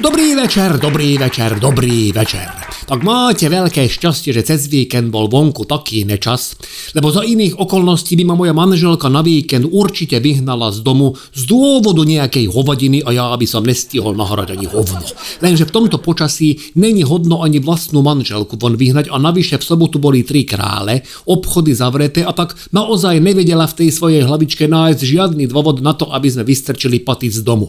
Dobrý večer, dobrý večer, dobrý večer. Tak máte veľké šťastie, že cez víkend bol vonku taký nečas, lebo za iných okolností by ma moja manželka na víkend určite vyhnala z domu z dôvodu nejakej hovadiny a ja by som nestihol nahrať ani hovno. Lenže v tomto počasí není hodno ani vlastnú manželku von vyhnať a navyše v sobotu boli tri krále, obchody zavreté a tak naozaj nevedela v tej svojej hlavičke nájsť žiadny dôvod na to, aby sme vystrčili paty z domu.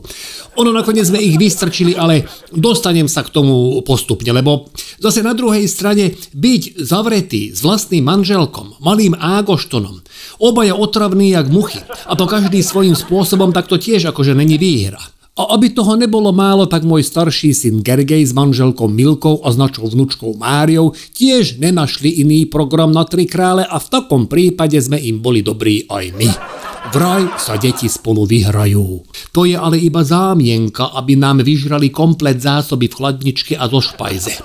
Ono nakoniec sme ich vystrčili, ale dostanem sa k tomu postupne, lebo zase na druhej strane byť zavretý s vlastným manželkom, malým Ágoštonom, obaja otravní jak muchy, a to každý svojím spôsobom, tak to tiež akože není výhra. A aby toho nebolo málo, tak môj starší syn Gergej s manželkou Milkou a značou vnúčkou Máriou tiež nenašli iný program na Tri krále a v takom prípade sme im boli dobrí aj my. Vraj sa deti spolu vyhrajú. To je ale iba zámienka, aby nám vyžrali komplet zásoby v chladničke a zo špajze.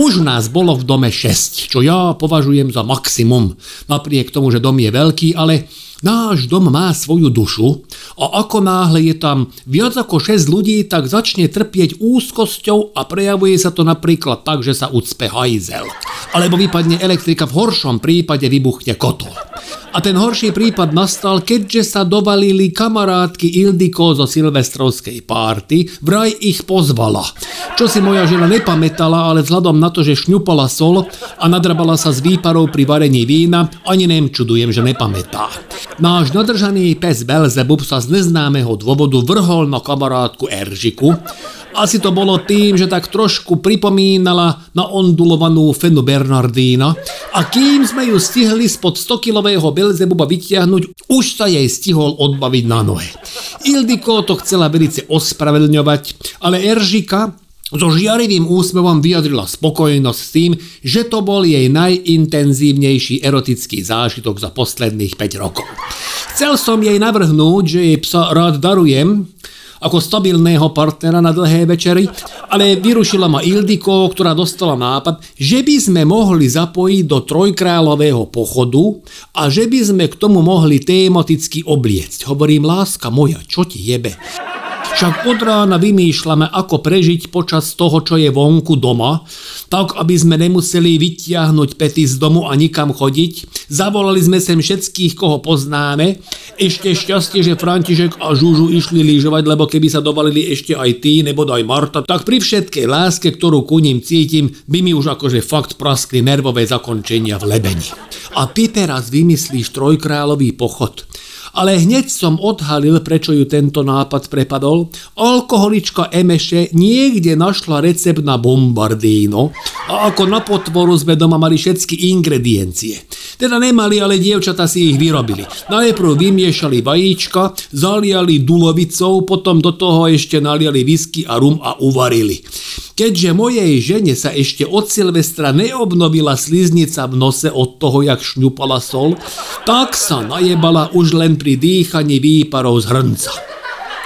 Už nás bolo v dome 6, čo ja považujem za maximum. Napriek tomu, že dom je veľký, ale Náš dom má svoju dušu a ako náhle je tam viac ako 6 ľudí, tak začne trpieť úzkosťou a prejavuje sa to napríklad tak, že sa ucpe hajzel. Alebo vypadne elektrika, v horšom prípade vybuchne kotol. A ten horší prípad nastal, keďže sa dovalili kamarátky Ildiko zo silvestrovskej párty, vraj ich pozvala. Čo si moja žena nepamätala, ale vzhľadom na to, že šňupala sol a nadrabala sa s výparou pri varení vína, ani nem čudujem, že nepamätá. Náš nadržaný pes Belzebub sa z neznámeho dôvodu vrhol na kamarátku Eržiku asi to bolo tým, že tak trošku pripomínala na ondulovanú Fenu Bernardína a kým sme ju stihli spod 100-kilového Belzebuba vytiahnuť, už sa jej stihol odbaviť na nohe. Ildiko to chcela velice ospravedlňovať, ale Eržika so žiarivým úsmevom vyjadrila spokojnosť s tým, že to bol jej najintenzívnejší erotický zážitok za posledných 5 rokov. Chcel som jej navrhnúť, že jej psa rád darujem, ako stabilného partnera na dlhé večery, ale vyrušila ma Ildiko, ktorá dostala nápad, že by sme mohli zapojiť do trojkráľového pochodu a že by sme k tomu mohli tematicky obliecť. Hovorím, láska moja, čo ti jebe? Však od rána vymýšľame, ako prežiť počas toho, čo je vonku doma, tak aby sme nemuseli vytiahnuť pety z domu a nikam chodiť. Zavolali sme sem všetkých, koho poznáme. Ešte šťastie, že František a Žužu išli lyžovať, lebo keby sa dovalili ešte aj ty, nebo aj Marta, tak pri všetkej láske, ktorú ku ním cítim, by mi už akože fakt praskli nervové zakončenia v lebeni. A ty teraz vymyslíš trojkráľový pochod ale hneď som odhalil, prečo ju tento nápad prepadol. Alkoholička Emeše niekde našla recept na bombardíno a ako na potvoru sme doma mali všetky ingrediencie. Teda nemali, ale dievčata si ich vyrobili. Najprv vymiešali vajíčka, zaliali dulovicou, potom do toho ešte naliali whisky a rum a uvarili. Keďže mojej žene sa ešte od Silvestra neobnovila sliznica v nose od toho, jak šňupala sol, tak sa najebala už len pri dýchaní výparov z hrnca.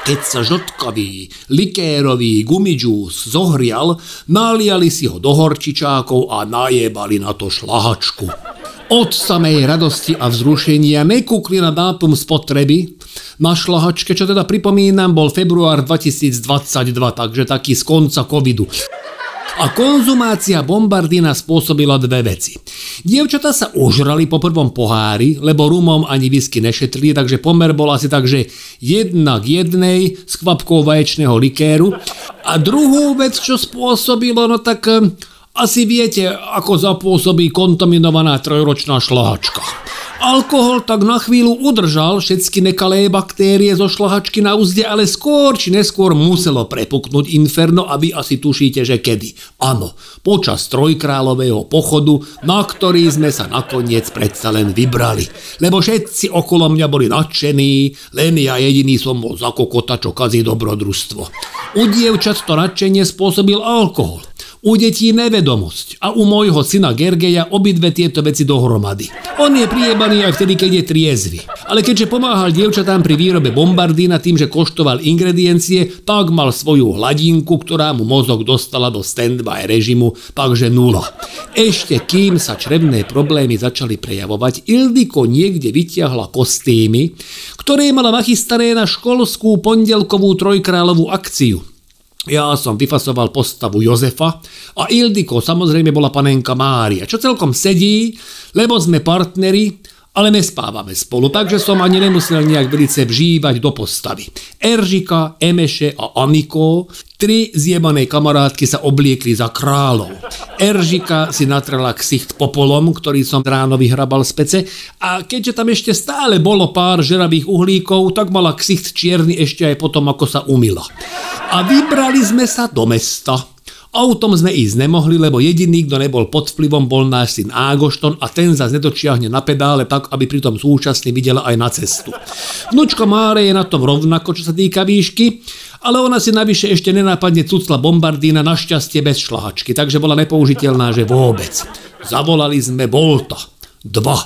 Keď sa žotkavý, likérový gumidžús zohrial, naliali si ho do horčičákov a najebali na to šlahačku. Od samej radosti a vzrušenia nekúkli na dátum spotreby, na šlahačke, čo teda pripomínam, bol február 2022, takže taký z konca covidu. A konzumácia bombardina spôsobila dve veci. Dievčatá sa ožrali po prvom pohári, lebo rumom ani whisky nešetrili, takže pomer bol asi tak, že jedna k jednej s kvapkou vaječného likéru. A druhú vec, čo spôsobilo, no tak eh, asi viete, ako zapôsobí kontaminovaná trojročná šlahačka. Alkohol tak na chvíľu udržal všetky nekalé baktérie zo šlahačky na úzde, ale skôr či neskôr muselo prepuknúť inferno a vy asi tušíte, že kedy. Áno, počas trojkráľového pochodu, na ktorý sme sa nakoniec predsa len vybrali. Lebo všetci okolo mňa boli nadšení, len ja jediný som bol za kokota, čo kazí dobrodružstvo. U dievčat to nadšenie spôsobil alkohol u detí nevedomosť a u môjho syna Gergeja obidve tieto veci dohromady. On je priebaný aj vtedy, keď je triezvy. Ale keďže pomáhal dievčatám pri výrobe bombardína tým, že koštoval ingrediencie, tak mal svoju hladinku, ktorá mu mozog dostala do stand-by režimu, takže nula. Ešte kým sa črevné problémy začali prejavovať, Ildiko niekde vytiahla kostýmy, ktoré mala nachystané na školskú pondelkovú trojkráľovú akciu. Ja som vyfasoval postavu Jozefa a Ildiko samozrejme bola panenka Mária, čo celkom sedí, lebo sme partneri ale nespávame spolu, takže som ani nemusel nejak velice vžívať do postavy. Eržika, Emeše a Amiko, tri zjebané kamarátky sa obliekli za kráľov. Eržika si natrela ksicht popolom, ktorý som ráno vyhrabal z pece a keďže tam ešte stále bolo pár žeravých uhlíkov, tak mala ksicht čierny ešte aj potom, ako sa umila. A vybrali sme sa do mesta. Autom sme ísť nemohli, lebo jediný, kto nebol pod vplyvom, bol náš syn Ágošton a ten zase nedočiahne na pedále tak, aby pritom súčasne videla aj na cestu. Vnúčka Máre je na tom rovnako, čo sa týka výšky, ale ona si navyše ešte nenápadne cucla bombardína našťastie bez šlahačky, takže bola nepoužiteľná, že vôbec. Zavolali sme Volta. Dva.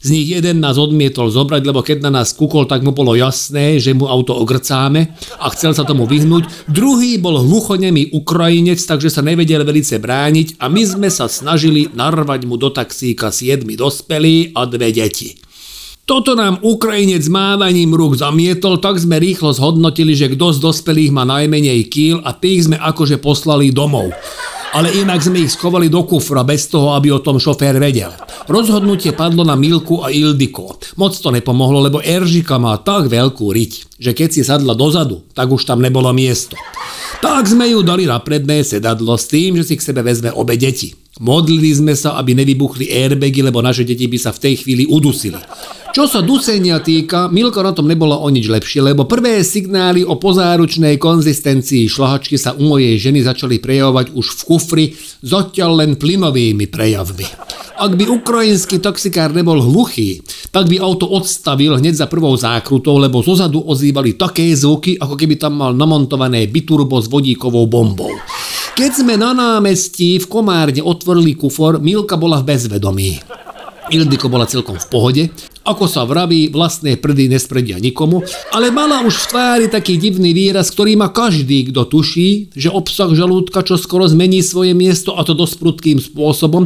Z nich jeden nás odmietol zobrať, lebo keď na nás kúkol, tak mu bolo jasné, že mu auto ogrcáme a chcel sa tomu vyhnúť. Druhý bol hluchonemý Ukrajinec, takže sa nevedel velice brániť a my sme sa snažili narvať mu do taxíka siedmi dospelí a dve deti. Toto nám Ukrajinec mávaním rúk zamietol, tak sme rýchlo zhodnotili, že kto z dospelých má najmenej kýl a tých sme akože poslali domov ale inak sme ich skovali do kufra bez toho, aby o tom šofér vedel. Rozhodnutie padlo na Milku a Ildiko. Moc to nepomohlo, lebo Eržika má tak veľkú riť, že keď si sadla dozadu, tak už tam nebolo miesto. Tak sme ju dali na predné sedadlo s tým, že si k sebe vezme obe deti. Modlili sme sa, aby nevybuchli airbagy, lebo naše deti by sa v tej chvíli udusili. Čo sa dusenia týka, Milko na tom nebolo o nič lepšie, lebo prvé signály o pozáručnej konzistencii šlahačky sa u mojej ženy začali prejavovať už v kufri s len plynovými prejavmi. Ak by ukrajinský taxikár nebol hluchý, tak by auto odstavil hneď za prvou zákrutou, lebo zozadu ozývali také zvuky, ako keby tam mal namontované biturbo s vodíkovou bombou. Keď sme na námestí v Komárne otvorili kufor, Milka bola v bezvedomí. Ildiko bola celkom v pohode, ako sa vraví, vlastné prdy nespredia nikomu, ale mala už v tvári taký divný výraz, ktorý má každý, kto tuší, že obsah žalúdka čo skoro zmení svoje miesto a to dosť prudkým spôsobom.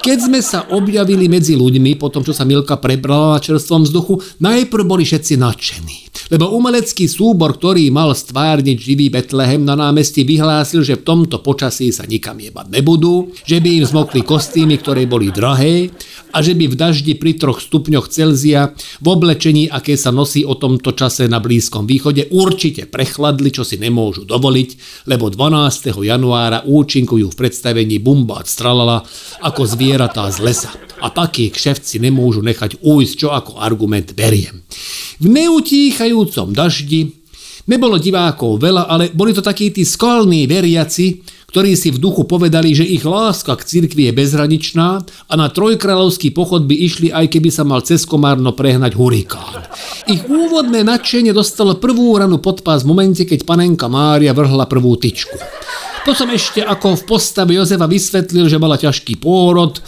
Keď sme sa objavili medzi ľuďmi, po tom, čo sa Milka prebrala na čerstvom vzduchu, najprv boli všetci nadšení. Lebo umelecký súbor, ktorý mal stvárniť živý Betlehem na námestí, vyhlásil, že v tomto počasí sa nikam jebať nebudú, že by im zmokli kostýmy, ktoré boli drahé a že by v daždi pri troch stupňoch Celzia v oblečení, aké sa nosí o tomto čase na Blízkom východe, určite prechladli, čo si nemôžu dovoliť, lebo 12. januára účinkujú v predstavení Bumbát Stralala ako zvieratá z lesa. A taký kšeft nemôžu nechať ujsť, čo ako argument beriem. V neutíchajúcom daždi nebolo divákov veľa, ale boli to takí tí skalní veriaci, ktorí si v duchu povedali, že ich láska k cirkvi je bezhraničná a na trojkráľovský pochod by išli aj keby sa mal cez Komárno prehnať hurikán. Ich úvodné nadšenie dostalo prvú ranu pod pás v momente, keď panenka Mária vrhla prvú tyčku. To som ešte ako v postave Jozefa vysvetlil, že mala ťažký pôrod,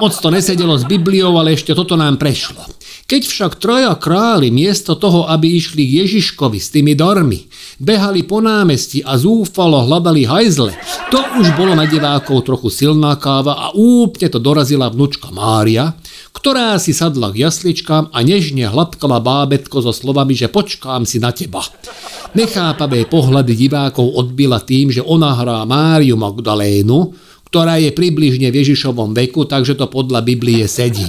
moc to nesedelo s Bibliou, ale ešte toto nám prešlo. Keď však troja králi miesto toho, aby išli k Ježiškovi s tými darmi, behali po námestí a zúfalo hľadali hajzle, to už bolo na divákov trochu silná káva a úplne to dorazila vnúčka Mária, ktorá si sadla k jasličkám a nežne hladkala bábetko so slovami, že počkám si na teba. Nechápavé pohľady divákov odbila tým, že ona hrá Máriu Magdalénu, ktorá je približne v Ježišovom veku, takže to podľa Biblie sedí.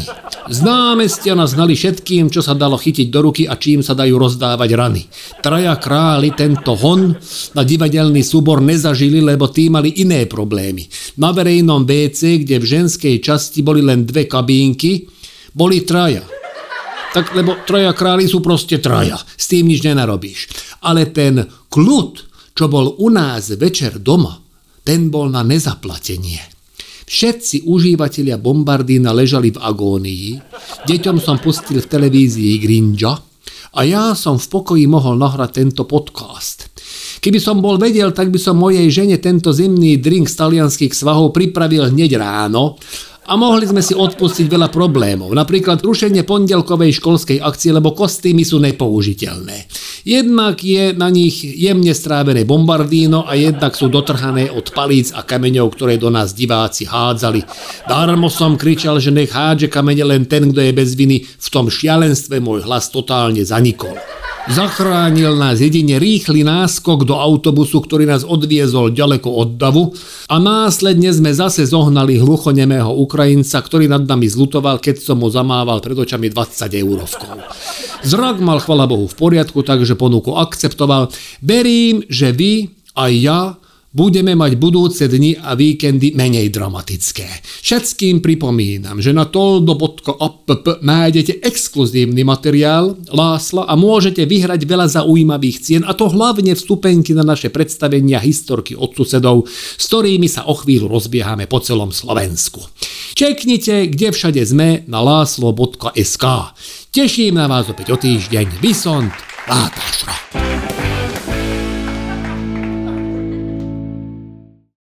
Z námestia nás znali všetkým, čo sa dalo chytiť do ruky a čím sa dajú rozdávať rany. Traja králi tento hon na divadelný súbor nezažili, lebo tí mali iné problémy. Na verejnom WC, kde v ženskej časti boli len dve kabínky, boli traja. Tak, lebo traja králi sú proste traja. S tým nič nenarobíš. Ale ten kľud, čo bol u nás večer doma, ten bol na nezaplatenie. Všetci užívateľia Bombardína ležali v agónii, deťom som pustil v televízii Grinja a ja som v pokoji mohol nahrať tento podcast. Keby som bol vedel, tak by som mojej žene tento zimný drink z talianských svahov pripravil hneď ráno a mohli sme si odpustiť veľa problémov, napríklad rušenie pondelkovej školskej akcie, lebo kostýmy sú nepoužiteľné. Jednak je na nich jemne strávené bombardíno a jednak sú dotrhané od palíc a kameňov, ktoré do nás diváci hádzali. Darmo som kričal, že nech hádže kamene len ten, kto je bez viny, v tom šialenstve môj hlas totálne zanikol. Zachránil nás jedine rýchly náskok do autobusu, ktorý nás odviezol ďaleko od davu a následne sme zase zohnali hluchonemého Ukrajinca, ktorý nad nami zlutoval, keď som mu zamával pred očami 20 eurovkov. Zrak mal, chvala Bohu, v poriadku, takže ponuku akceptoval. Verím, že vy aj ja budeme mať budúce dni a víkendy menej dramatické. Všetkým pripomínam, že na toldo.app nájdete exkluzívny materiál Lásla a môžete vyhrať veľa zaujímavých cien a to hlavne vstupenky na naše predstavenia historky od susedov, s ktorými sa o chvíľu rozbiehame po celom Slovensku. Čeknite, kde všade sme na láslo.sk. Teším na vás opäť o týždeň. Vysont, Látašra.